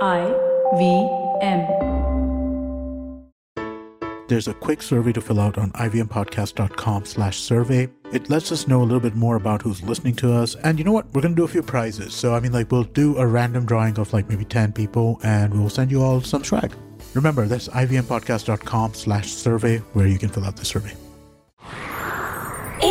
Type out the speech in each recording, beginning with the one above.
I V M. There's a quick survey to fill out on ivmpodcast.com slash survey. It lets us know a little bit more about who's listening to us. And you know what? We're going to do a few prizes. So, I mean, like, we'll do a random drawing of like maybe 10 people and we'll send you all some swag. Remember, that's ivmpodcast.com slash survey where you can fill out the survey.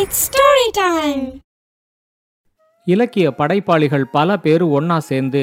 It's story time! இலக்கிய படைப்பாளிகள் பல பேர் ஒன்னா சேர்ந்து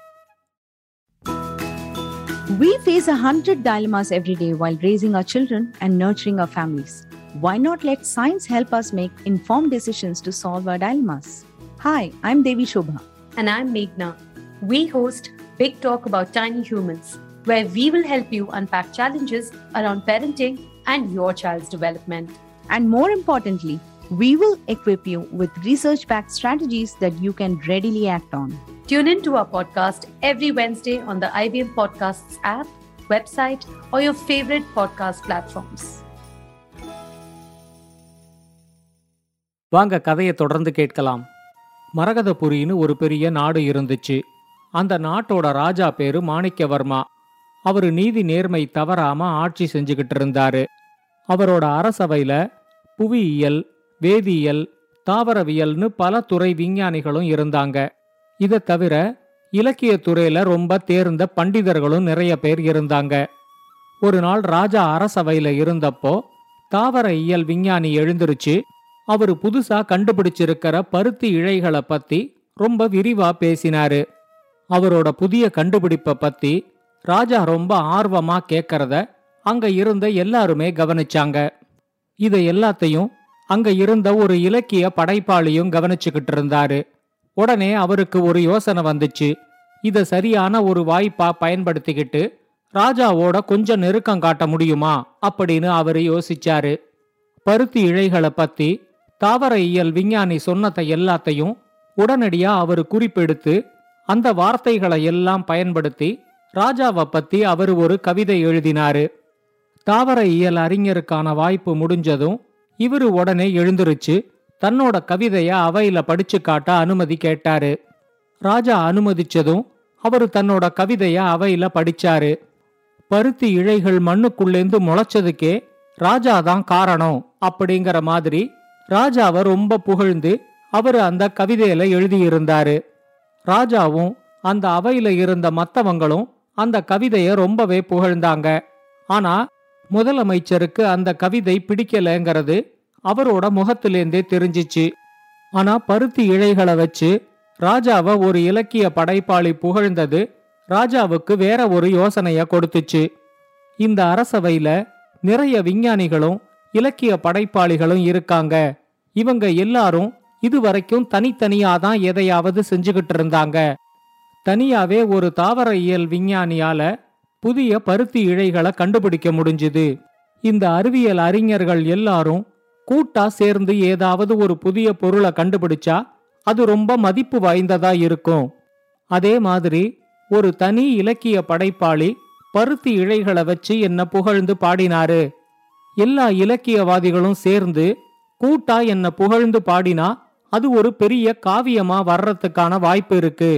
We face a hundred dilemmas every day while raising our children and nurturing our families. Why not let science help us make informed decisions to solve our dilemmas? Hi, I'm Devi Shobha. And I'm Meghna. We host Big Talk About Tiny Humans, where we will help you unpack challenges around parenting and your child's development. And more importantly, we will equip you with research backed strategies that you can readily act on. Tune in to our podcast every Wednesday on the IBM Podcasts app, website, or your favorite podcast platforms. வாங்க கதையை தொடர்ந்து கேட்கலாம். மரகதபுரின்னு ஒரு பெரிய நாடு இருந்துச்சு. அந்த நாட்டோட ராஜா பேரு மாணிக்கவர்மா. அவரு நீதி நேர்மை தவறாம ஆட்சி செஞ்சுக்கிட்டு இருந்தாரு. அவரோட அரசவையில புவியியல் வேதியியல் தாவரவியல்னு பல துறை விஞ்ஞானிகளும் இருந்தாங்க. இதை தவிர இலக்கிய துறையில ரொம்ப தேர்ந்த பண்டிதர்களும் நிறைய பேர் இருந்தாங்க. ஒரு நாள் ராஜா அரசவையில இருந்தப்போ தாவர இயல் விஞ்ஞானி எழுந்திருச்சு. அவரு புதுசா கண்டுபிடிச்சிருக்கிற பருத்தி இழைகளை பத்தி ரொம்ப விரிவா பேசினாரு. அவரோட புதிய கண்டுபிடிப்பை பத்தி ராஜா ரொம்ப ஆர்வமா கேட்கறத அங்க இருந்த எல்லாருமே கவனிச்சாங்க. இதை எல்லாத்தையும் அங்க இருந்த ஒரு இலக்கிய படைப்பாளியும் கவனிச்சுக்கிட்டு இருந்தாரு. உடனே அவருக்கு ஒரு யோசனை வந்துச்சு. இத சரியான ஒரு வாய்ப்பா பயன்படுத்திக்கிட்டு ராஜாவோட கொஞ்சம் நெருக்கம் காட்ட முடியுமா? அப்படின்னு அவர் யோசிச்சாரு. பருத்தி இழைகளை பத்தி தாவர இயல் விஞ்ஞானி சொன்னதை எல்லாத்தையும் உடனடியா அவர் குறிப்பெடுத்து அந்த வார்த்தைகளை எல்லாம் பயன்படுத்தி ராஜாவை பத்தி அவர் ஒரு கவிதை எழுதினாரு. தாவர இயல் அறிஞருக்கான வாய்ப்பு முடிஞ்சதும் இவரு உடனே எழுந்திருச்சு. தன்னோட கவிதைய அவையில படிச்சு காட்ட அனுமதி கேட்டாரு. ராஜா அனுமதிச்சதும் அவரு தன்னோட கவிதைய அவையில படிச்சாரு. பருத்தி இழைகள் மண்ணுக்குள்ளேந்து முளைச்சதுக்கே ராஜா தான் காரணம் அப்படிங்கிற மாதிரி ராஜாவை ரொம்ப புகழ்ந்து அவரு அந்த கவிதையில எழுதியிருந்தாரு. ராஜாவும் அந்த அவையில இருந்த மத்தவங்களும் அந்த கவிதைய ரொம்பவே புகழ்ந்தாங்க. ஆனா முதலமைச்சருக்கு அந்த கவிதை பிடிக்கலங்கிறது அவரோட முகத்திலேந்தே தெரிஞ்சிச்சு. ஆனா பருத்தி இழைகளை வச்சு ராஜாவை ஒரு இலக்கிய படைப்பாளி புகழ்ந்தது ராஜாவுக்கு வேற ஒரு யோசனைய கொடுத்துச்சு. இந்த அரசவையில நிறைய விஞ்ஞானிகளும் இலக்கிய படைப்பாளிகளும் இருக்காங்க. இவங்க எல்லாரும் இதுவரைக்கும் தனித்தனியா தான் எதையாவது செஞ்சுகிட்டு இருந்தாங்க. தனியாவே ஒரு தாவர இயல் விஞ்ஞானியால புதிய பருத்தி இழைகளை கண்டுபிடிக்க முடிஞ்சுது. இந்த அறிவியல் அறிஞர்கள் எல்லாரும் கூட்டா சேர்ந்து ஏதாவது ஒரு புதிய பொருளை கண்டுபிடிச்சா அது ரொம்ப மதிப்பு வாய்ந்ததா இருக்கும். அதே மாதிரி ஒரு தனி இலக்கிய படைப்பாளி பருத்தி இழைகளை வச்சு என்ன புகழ்ந்து பாடினாரு. எல்லா இலக்கியவாதிகளும் சேர்ந்து கூட்டா என்ன புகழ்ந்து பாடினா அது ஒரு பெரிய காவியமா வர்றதுக்கான வாய்ப்பு இருக்கு.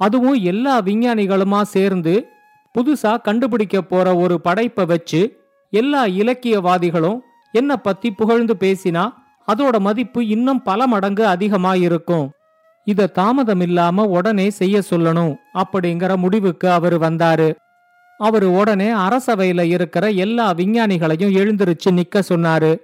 அதுவும் எல்லா விஞ்ஞானிகளுமா சேர்ந்து புதுசா கண்டுபிடிக்க போற ஒரு படைப்பை வச்சு எல்லா இலக்கியவாதிகளும் என்ன பத்தி புகழ்ந்து பேசினா அதோட மதிப்பு இன்னும் பல மடங்கு அதிகமா இருக்கும் இத தாமதமில்லாம உடனே செய்ய சொல்லணும் அப்படிங்கிற முடிவுக்கு அவர் வந்தாரு. அவரு உடனே அரசவையில இருக்கிற எல்லா விஞ்ஞானிகளையும் எழுந்திருச்சு நிக்க சொன்னாரு.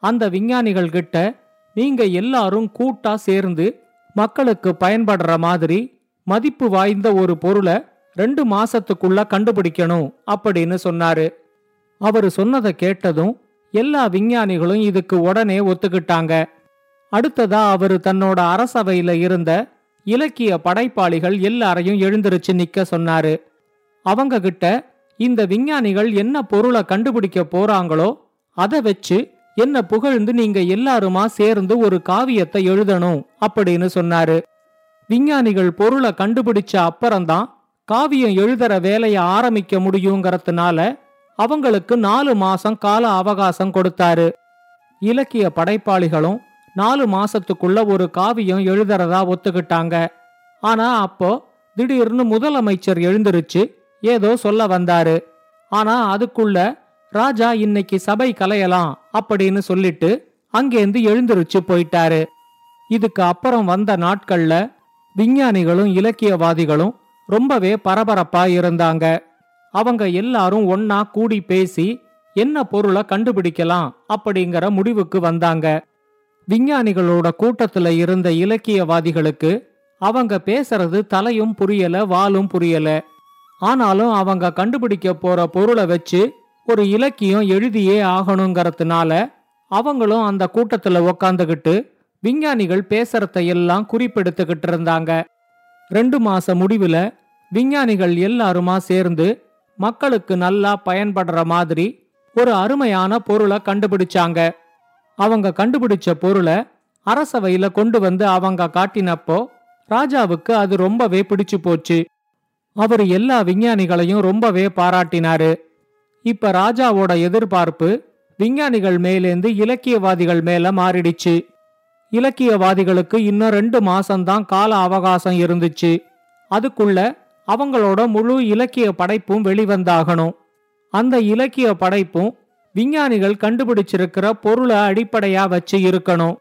அந்த விஞ்ஞானிகள் கிட்ட நீங்க எல்லாரும் கூட்டா சேர்ந்து மக்களுக்கு பயன்படுற மாதிரி மதிப்பு வாய்ந்த ஒரு பொருளை ரெண்டு மாசத்துக்குள்ள கண்டுபிடிக்கணும் அப்படின்னு சொன்னாரு. அவரு சொன்னதை கேட்டதும் எல்லா விஞ்ஞானிகளும் இதுக்கு உடனே ஒத்துக்கிட்டாங்க. அடுத்ததா அவரு தன்னோட அரசவையில இருந்த இலக்கிய படைப்பாளிகள் எல்லாரையும் எழுந்திருச்சு நிக்க சொன்னாரு. அவங்க கிட்ட இந்த விஞ்ஞானிகள் என்ன பொருளை கண்டுபிடிக்க போறாங்களோ அதை வச்சு என்ன புகழ்ந்து நீங்க எல்லாருமா சேர்ந்து ஒரு காவியத்தை எழுதணும் அப்படின்னு சொன்னாரு. விஞ்ஞானிகள் பொருளை கண்டுபிடிச்ச அப்புறம்தான் காவியம் எழுதுற வேலையை ஆரம்பிக்க முடியுங்கிறதுனால அவங்களுக்கு நாலு மாசம் கால அவகாசம் கொடுத்தாரு. இலக்கிய படைப்பாளிகளும் நாலு மாசத்துக்குள்ள ஒரு காவியம் எழுதுறதா ஒத்துக்கிட்டாங்க. ஆனா அப்போ திடீர்னு முதலமைச்சர் எழுந்திருச்சு ஏதோ சொல்ல வந்தாரு. ஆனா அதுக்குள்ள ராஜா இன்னைக்கு சபை கலையலாம் அப்படின்னு சொல்லிட்டு அங்கேருந்து எழுந்திருச்சு போயிட்டாரு. இதுக்கு அப்புறம் வந்த நாட்கள்ல விஞ்ஞானிகளும் இலக்கியவாதிகளும் ரொம்பவே பரபரப்பா இருந்தாங்க. அவங்க எல்லாரும் ஒன்னா கூடி பேசி என்ன பொருளை கண்டுபிடிக்கலாம்? அப்படிங்கிற முடிவுக்கு வந்தாங்க. விஞ்ஞானிகளோட கூட்டத்துல இருந்த இலக்கியவாதிகளுக்கு அவங்க பேசுறது தலையும் புரியல வாலும் புரியல. ஆனாலும் அவங்க கண்டுபிடிக்க போற பொருளை வச்சு ஒரு இலக்கியம் எழுதியே ஆகணுங்கிறதுனால அவங்களும் அந்த கூட்டத்துல உக்காந்துகிட்டு விஞ்ஞானிகள் பேசுறத எல்லாம் குறிப்பெடுத்துக்கிட்டு இருந்தாங்க. ரெண்டு மாச முடிவுல விஞ்ஞானிகள் எல்லாருமா சேர்ந்து மக்களுக்கு நல்லா பயன்படுற மாதிரி ஒரு அருமையான பொருளை கண்டுபிடிச்சாங்க. அவங்க கண்டுபிடிச்ச பொருளை அரசவையில கொண்டு வந்து அவங்க காட்டினப்போ ராஜாவுக்கு அது ரொம்பவே பிடிச்சு போச்சு. அவர் எல்லா விஞ்ஞானிகளையும் ரொம்பவே பாராட்டினாரு. இப்ப ராஜாவோட எதிர்பார்ப்பு விஞ்ஞானிகள் மேலேந்து இலக்கியவாதிகள் மேல மாறிடுச்சு. இலக்கியவாதிகளுக்கு இன்னும் ரெண்டு மாசம்தான் கால அவகாசம் இருந்துச்சு. அதுக்குள்ள அவங்களோட முழு இலக்கிய படைப்பும் வெளிவந்தாகணும். அந்த இலக்கிய படைப்பும் விஞ்ஞானிகள் கண்டுபிடிச்சிருக்கிற பொருளை அடிப்படையா வச்சு இருக்கணும்.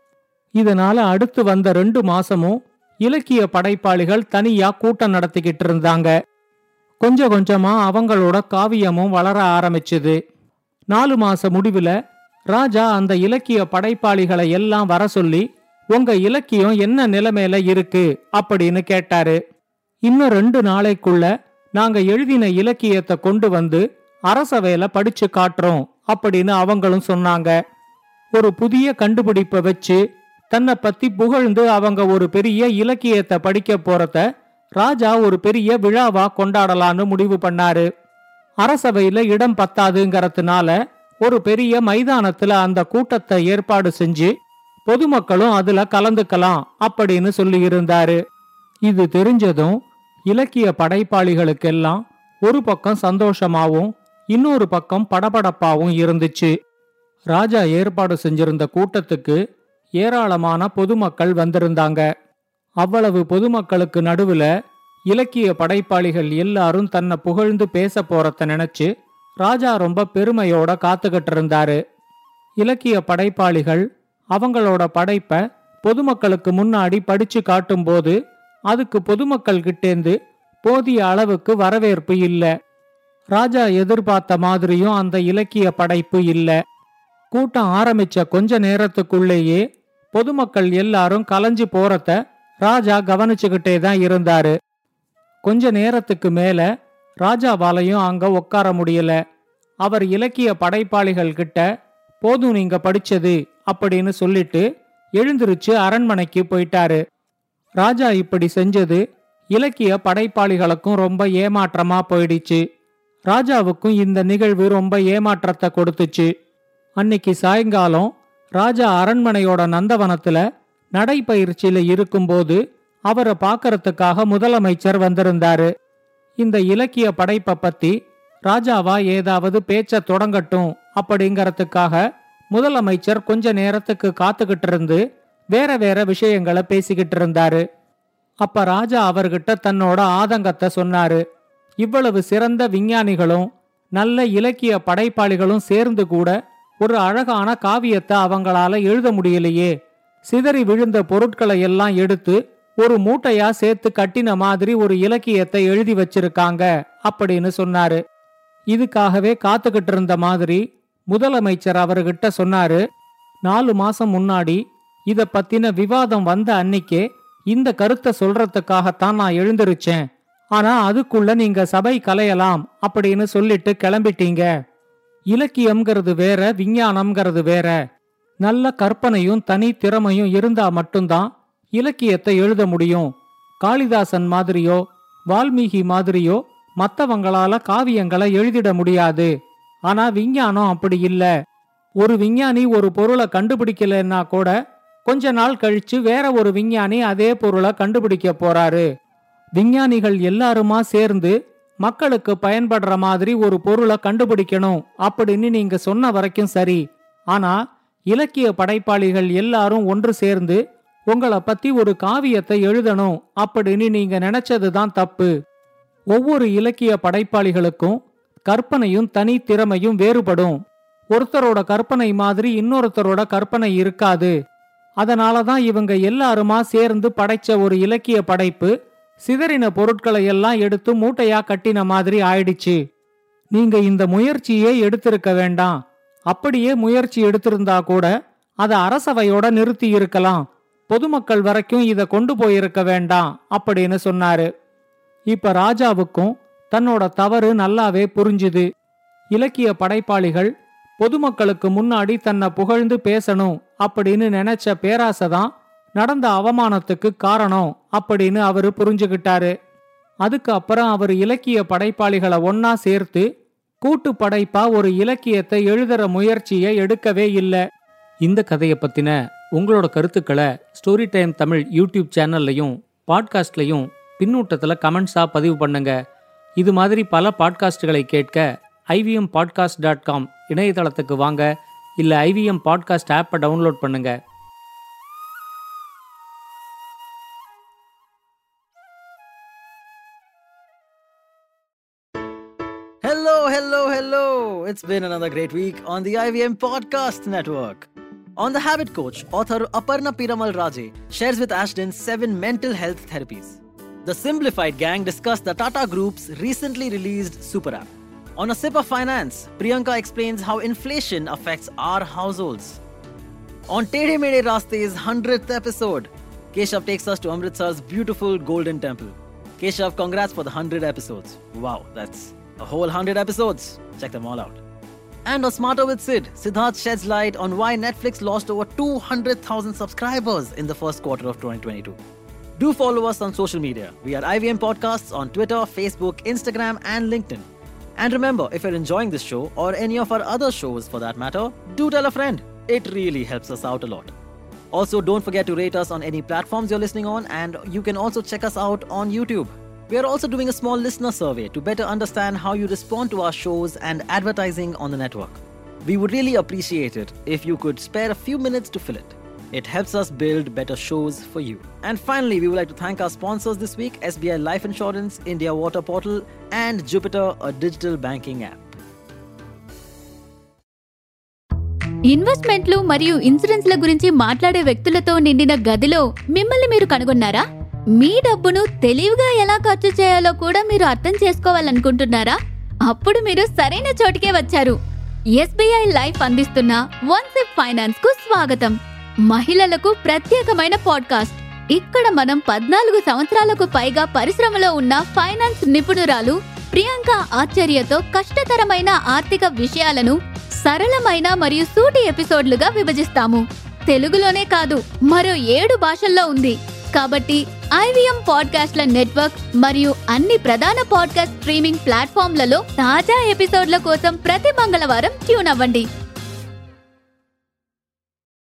இதனால அடுத்து வந்த ரெண்டு மாசமும் இலக்கிய படைப்பாளிகள் தனியா கூட்டம் நடத்திக்கிட்டு இருந்தாங்க. கொஞ்சம் கொஞ்சமா அவங்களோட காவியமும் வளர ஆரம்பிச்சுது. நாலு மாச முடிவுல ராஜா அந்த இலக்கிய படைப்பாளிகளை எல்லாம் வர சொல்லி உங்க இலக்கியம் என்ன நிலைமையில இருக்கு? அப்படின்னு கேட்டாரு. இன்னும் ரெண்டு நாளைக்குள்ள நாங்க எழுதின இலக்கியத்தை கொண்டு வந்து அரசவையில படிச்சு காட்டுறோம் அப்படின்னு அவங்களும் சொன்னாங்க. ஒரு புதிய கண்டுபிடிப்பை வச்சு தன்னை பத்தி புகழ்ந்து அவங்க ஒரு பெரிய இலக்கியத்தை படிக்க போறத ராஜா ஒரு பெரிய விழாவா கொண்டாடலான்னு முடிவு பண்ணாரு. அரசவையில இடம் பத்தாதுங்கிறதுனால ஒரு பெரிய மைதானத்துல அந்த கூட்டத்தை ஏற்பாடு செஞ்சு பொதுமக்களும் அதுல கலந்துக்கலாம் அப்படின்னு சொல்லி இருந்தாரு இது தெரிஞ்சதும் இலக்கிய படைப்பாளிகளுக்கெல்லாம் ஒரு பக்கம் சந்தோஷமாவும் இன்னொரு பக்கம் படபடப்பாவும் இருந்துச்சு. ராஜா ஏற்பாடு செஞ்சிருந்த கூட்டத்துக்கு ஏராளமான பொதுமக்கள் வந்திருந்தாங்க. அவ்வளவு பொதுமக்களுக்கு நடுவுல இலக்கிய படைப்பாளிகள் எல்லாரும் தன்னை புகழ்ந்து பேச போறத நினைச்சு ராஜா ரொம்ப பெருமையோட காத்துக்கிட்டு இருந்தாரு. இலக்கிய படைப்பாளிகள் அவங்களோட படைப்ப பொதுமக்களுக்கு முன்னாடி படிச்சு காட்டும்போது அதுக்கு பொதுமக்கள் கிட்டேந்து போதிய அளவுக்கு வரவேற்பு இல்ல. ராஜா எதிர்பார்த்த மாதிரியும் அந்த இலக்கிய படைப்பு இல்ல. கூட்டம் ஆரம்பிச்ச கொஞ்ச நேரத்துக்குள்ளேயே பொதுமக்கள் எல்லாரும் கலைஞ்சு போறத ராஜா கவனிச்சுக்கிட்டே தான் இருந்தாரு. கொஞ்ச நேரத்துக்கு மேல ராஜாவாலையும் அங்க உட்கார முடியல. அவர் இலக்கிய படைப்பாளிகள் கிட்ட போதும் நீங்க படிச்சது அப்படின்னு சொல்லிட்டு எழுந்திருச்சு அரண்மனைக்கு போயிட்டாரு. ராஜா இப்படி செஞ்சது இலக்கிய படைப்பாளிகளுக்கும் ரொம்ப ஏமாற்றமா போயிடுச்சு. ராஜாவுக்கும் இந்த நிகழ்வு ரொம்ப ஏமாற்றத்தை கொடுத்துச்சு. அன்னைக்கு சாயங்காலம் ராஜா அரண்மனையோட நந்தவனத்துல நடைப்பயிற்சியில இருக்கும்போது அவரை பார்க்கறதுக்காக முதலமைச்சர் வந்திருந்தாரு. இந்த இலக்கிய படைப்பை பத்தி ராஜாவா ஏதாவது பேச்ச தொடங்கட்டும் அப்படிங்கறதுக்காக முதலமைச்சர் கொஞ்ச நேரத்துக்கு காத்துக்கிட்டு இருந்து வேற வேற விஷயங்களை பேசிக்கிட்டு இருந்தாரு. அப்ப ராஜா அவர்கிட்ட தன்னோட ஆதங்கத்தை சொன்னாரு. இவ்வளவு சிறந்த விஞ்ஞானிகளும் நல்ல இலக்கிய படைப்பாளிகளும் சேர்ந்து கூட ஒரு அழகான காவியத்தை அவங்களால எழுத முடியலையே. சிதறி விழுந்த பொருட்களை எல்லாம் எடுத்து ஒரு மூட்டையா சேர்த்து கட்டின மாதிரி ஒரு இலக்கியத்தை எழுதி வச்சிருக்காங்க அப்படின்னு சொன்னாரு. இதுக்காகவே காத்துக்கிட்டு இருந்த மாதிரி முதலமைச்சர் அவர்கிட்ட சொன்னாரு. நாலு மாசம் முன்னாடி இத பத்தின விவாதம் வந்த அன்னைக்கே இந்த கருத்தை சொல்றதுக்காகத்தான் நான் எழுந்திருச்சேன். ஆனா அதுக்குள்ள நீங்க சபை கலையலாம் அப்படின்னு சொல்லிட்டு கிளம்பிட்டீங்க. இலக்கியம்ங்கிறது வேற விஞ்ஞானம்ங்கிறது வேற. நல்ல கற்பனையும் தனி திறமையும் இருந்தா மட்டும்தான் இலக்கியத்தை எழுத முடியும். காளிதாசன் மாதிரியோ வால்மீகி மாதிரியோ மத்தவங்களால காவியங்களை எழுதிட முடியாது. ஆனா விஞ்ஞானம் அப்படி இல்ல. ஒரு விஞ்ஞானி ஒரு பொருளை கண்டுபிடிக்கலன்னா கூட கொஞ்ச நாள் கழிச்சு வேற ஒரு விஞ்ஞானி அதே பொருளை கண்டுபிடிக்க போறாரு. விஞ்ஞானிகள் எல்லாருமா சேர்ந்து மக்களுக்கு பயன்படுற மாதிரி ஒரு பொருளை கண்டுபிடிக்கணும் அப்படின்னு நீங்க சொன்ன வரைக்கும் சரி. ஆனா இலக்கிய படைப்பாளிகள் எல்லாரும் ஒன்று சேர்ந்து உங்களை பத்தி ஒரு காவியத்தை எழுதணும் அப்படின்னு நீங்க நினைச்சதுதான் தப்பு. ஒவ்வொரு இலக்கிய படைப்பாளிகளுக்கும் கற்பனையும் தனி திறமையும் வேறுபடும். ஒருத்தரோட கற்பனை மாதிரி இன்னொருத்தரோட கற்பனை இருக்காது. அதனாலதான் இவங்க எல்லாருமா சேர்ந்து படைச்ச ஒரு இலக்கிய படைப்பு சிதறின பொருட்களை எல்லாம் எடுத்து மூட்டையா கட்டின மாதிரி ஆயிடுச்சு. நீங்க இந்த முயற்சியே எடுத்திருக்க வேண்டாம். அப்படியே முயற்சி எடுத்திருந்தா கூட அதை அரசவையோட நிறுத்தி இருக்கலாம். பொதுமக்கள் வரைக்கும் இதை கொண்டு போயிருக்க வேண்டாம் அப்படின்னு சொன்னாரு. இப்ப ராஜாவுக்கும் தன்னோட தவறு நல்லாவே புரிஞ்சுது. இலக்கிய படைப்பாளிகள் பொதுமக்களுக்கு முன்னாடி தன்னை புகழ்ந்து பேசணும் அப்படின்னு நினைச்ச பேராசை தான் நடந்த அவமானத்துக்கு காரணம் அப்படின்னு அவரு புரிஞ்சுகிட்டாரு. அதுக்கு அப்புறம் அவர் இலக்கிய படைப்பாளிகளை ஒன்னா சேர்த்து கூட்டு படைப்பா ஒரு இலக்கியத்தை எழுதுற முயற்சியை எடுக்கவே இல்லை. இந்த கதையை பத்தின உங்களோட கருத்துக்களை ஸ்டோரி டைம் தமிழ் யூடியூப் சேனல்லையும் பாட்காஸ்ட்லையும் பின்னூட்டத்தில் கமெண்ட்ஸாக பதிவு பண்ணுங்க. இது மாதிரி பல பாட்காஸ்டுகளை கேட்க ஐவிஎம் பாட்காஸ்ட் டாட் காம் இணையதளத்துக்கு வாங்க இல்ல ஐவிஎம் பாட்காஸ்ட் ஆப்பை டவுன்லோட் பண்ணுங்க Hello, hello, hello. It's been another great week on the IVM Podcast Network. On The Habit Coach, author Aparna Piramal Raje shares with Ashton seven mental health therapies. The Simplified Gang discuss the Tata Group's recently released super app. On A Sip of Finance, Priyanka explains how inflation affects our households. On Tede Raste's 100th episode, Keshav takes us to Amritsar's beautiful Golden Temple. Keshav, congrats for the 100 episodes. Wow, that's a whole 100 episodes. Check them all out. And on Smarter with Sid, Siddharth sheds light on why Netflix lost over 200,000 subscribers in the first quarter of 2022. Do follow us on social media. We are IVM Podcasts on Twitter, Facebook, Instagram, and LinkedIn. And remember, if you're enjoying this show or any of our other shows for that matter, do tell a friend. It really helps us out a lot. Also, don't forget to rate us on any platforms you're listening on, and you can also check us out on YouTube. We are also doing a small listener survey to better understand how you respond to our shows and advertising on the network. We would really appreciate it if you could spare a few minutes to fill it. It helps us build better shows for you. And finally, we would like to thank our sponsors this week SBI Life Insurance, India Water Portal, and Jupiter, a digital banking app. ఇన్వెస్ట్మెంట్లు మరియు ఇన్సూరెన్స్ల గురించి మాట్లాడే వ్యక్తులతో నిండిన గదిలో మిమ్మల్ని మీరు కనుగొన్నారా మీ డబ్బును తెలివిగా ఎలా ఖర్చు చేయాలో కూడా మీరు అర్థం చేసుకోవాలనుకుంటున్నారా అప్పుడు మీరు సరైన చోటికే వచ్చారు ఎస్బీఐ లైఫ్ అందిస్తున్న వన్ సిప్ ఫైనాన్స్కు స్వాగతం మహిళలకు ప్రత్యేకమైన పాడ్కాస్ట్. ఇక్కడ మనం పద్నాలుగు సంవత్సరాలకు పైగా పరిశ్రమలో ఉన్న ఫైనాన్స్ నిపుణురాలు ప్రియాంక ఆశ్చర్యతో కష్టతరమైన ఆర్థిక విషయాలను సరళమైన మరియు సూటి ఎపిసోడ్లుగా విభజిస్తాము. తెలుగులోనే కాదు మరో ఏడు భాషల్లో ఉంది. కాబట్టి ఐవిఎం పాడ్కాస్ట్ల నెట్వర్క్ మరియు అన్ని ప్రధాన పాడ్కాస్ట్ స్ట్రీమింగ్ ప్లాట్ఫామ్లలో తాజా ఎపిసోడ్ల కోసం ప్రతి మంగళవారం ట్యూన్ అవ్వండి.